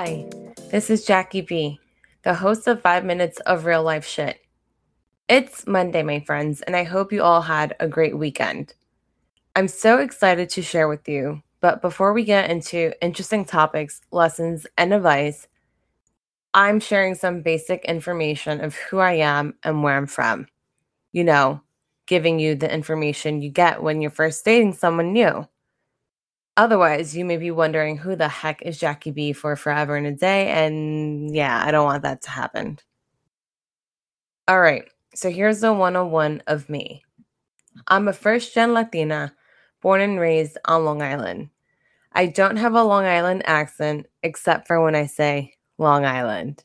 Hi, this is Jacqui B, the host of 5 Minutes of Real Life Shit. It's Monday, my friends, and I hope you all had a great weekend. I'm so excited to share with you, but before we get into interesting topics, lessons, and advice, I'm sharing some basic information of who I am and where I'm from. You know, giving you the information you get when you're first dating someone new. Otherwise, you may be wondering who the heck is Jacqui B for forever and a day. And yeah, I don't want that to happen. All right, so here's the 101 of me I'm a first gen Latina born and raised on Long Island. I don't have a Long Island accent except for when I say Long Island.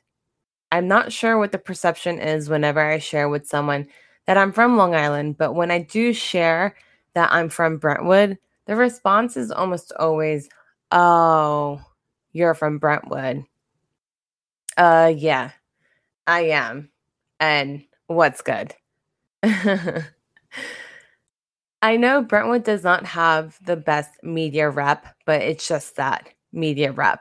I'm not sure what the perception is whenever I share with someone that I'm from Long Island, but when I do share that I'm from Brentwood, the response is almost always, Oh, you're from Brentwood. Uh, yeah, I am. And what's good? I know Brentwood does not have the best media rep, but it's just that media rep.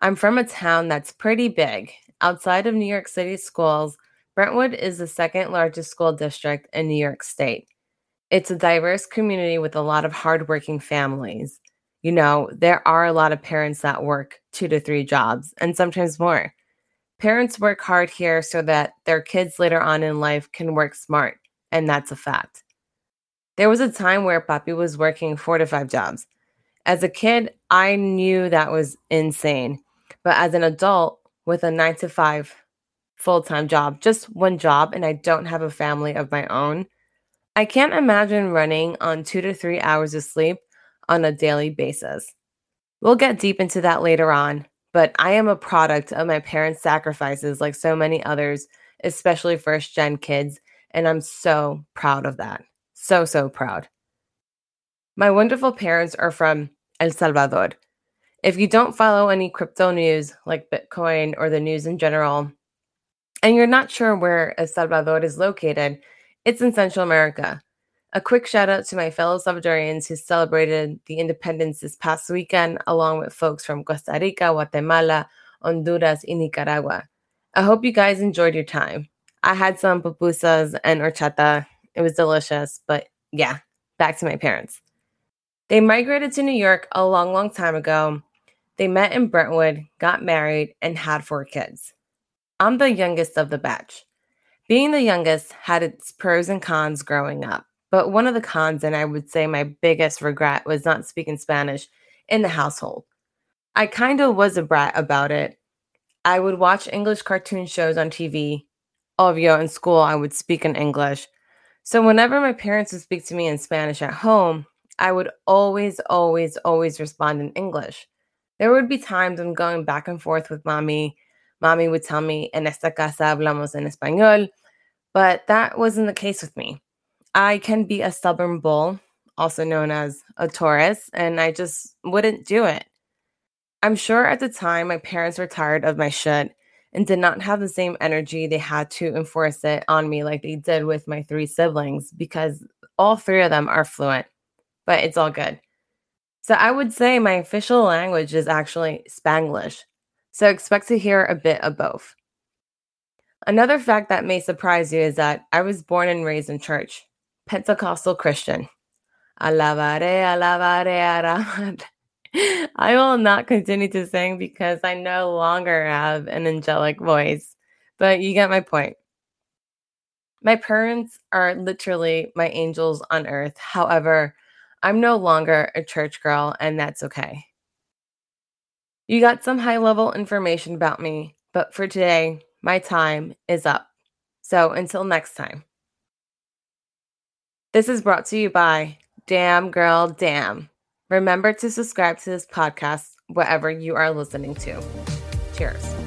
I'm from a town that's pretty big. Outside of New York City schools, Brentwood is the second largest school district in New York State. It's a diverse community with a lot of hardworking families. You know, there are a lot of parents that work two to three jobs and sometimes more. Parents work hard here so that their kids later on in life can work smart, and that's a fact. There was a time where Papi was working four to five jobs. As a kid, I knew that was insane. But as an adult with a nine to five full time job, just one job, and I don't have a family of my own, I can't imagine running on two to three hours of sleep on a daily basis. We'll get deep into that later on, but I am a product of my parents' sacrifices, like so many others, especially first gen kids, and I'm so proud of that. So, so proud. My wonderful parents are from El Salvador. If you don't follow any crypto news like Bitcoin or the news in general, and you're not sure where El Salvador is located, it's in Central America. A quick shout out to my fellow Salvadorians who celebrated the independence this past weekend, along with folks from Costa Rica, Guatemala, Honduras, and Nicaragua. I hope you guys enjoyed your time. I had some pupusas and horchata. It was delicious, but yeah, back to my parents. They migrated to New York a long, long time ago. They met in Brentwood, got married, and had four kids. I'm the youngest of the batch. Being the youngest had its pros and cons growing up, but one of the cons, and I would say my biggest regret, was not speaking Spanish in the household. I kind of was a brat about it. I would watch English cartoon shows on TV. Obvio, in school, I would speak in English. So whenever my parents would speak to me in Spanish at home, I would always, always, always respond in English. There would be times I'm going back and forth with mommy, mommy would tell me, en esta casa hablamos en español. But that wasn't the case with me. I can be a stubborn bull, also known as a Taurus, and I just wouldn't do it. I'm sure at the time my parents were tired of my shit and did not have the same energy they had to enforce it on me like they did with my three siblings because all three of them are fluent, but it's all good. So I would say my official language is actually Spanglish. So expect to hear a bit of both. Another fact that may surprise you is that I was born and raised in church, Pentecostal Christian. Alabare, alabare, alabare. I will not continue to sing because I no longer have an angelic voice, but you get my point. My parents are literally my angels on earth. However, I'm no longer a church girl, and that's okay. You got some high level information about me, but for today, my time is up. So until next time. This is brought to you by Damn Girl Damn. Remember to subscribe to this podcast wherever you are listening to. Cheers.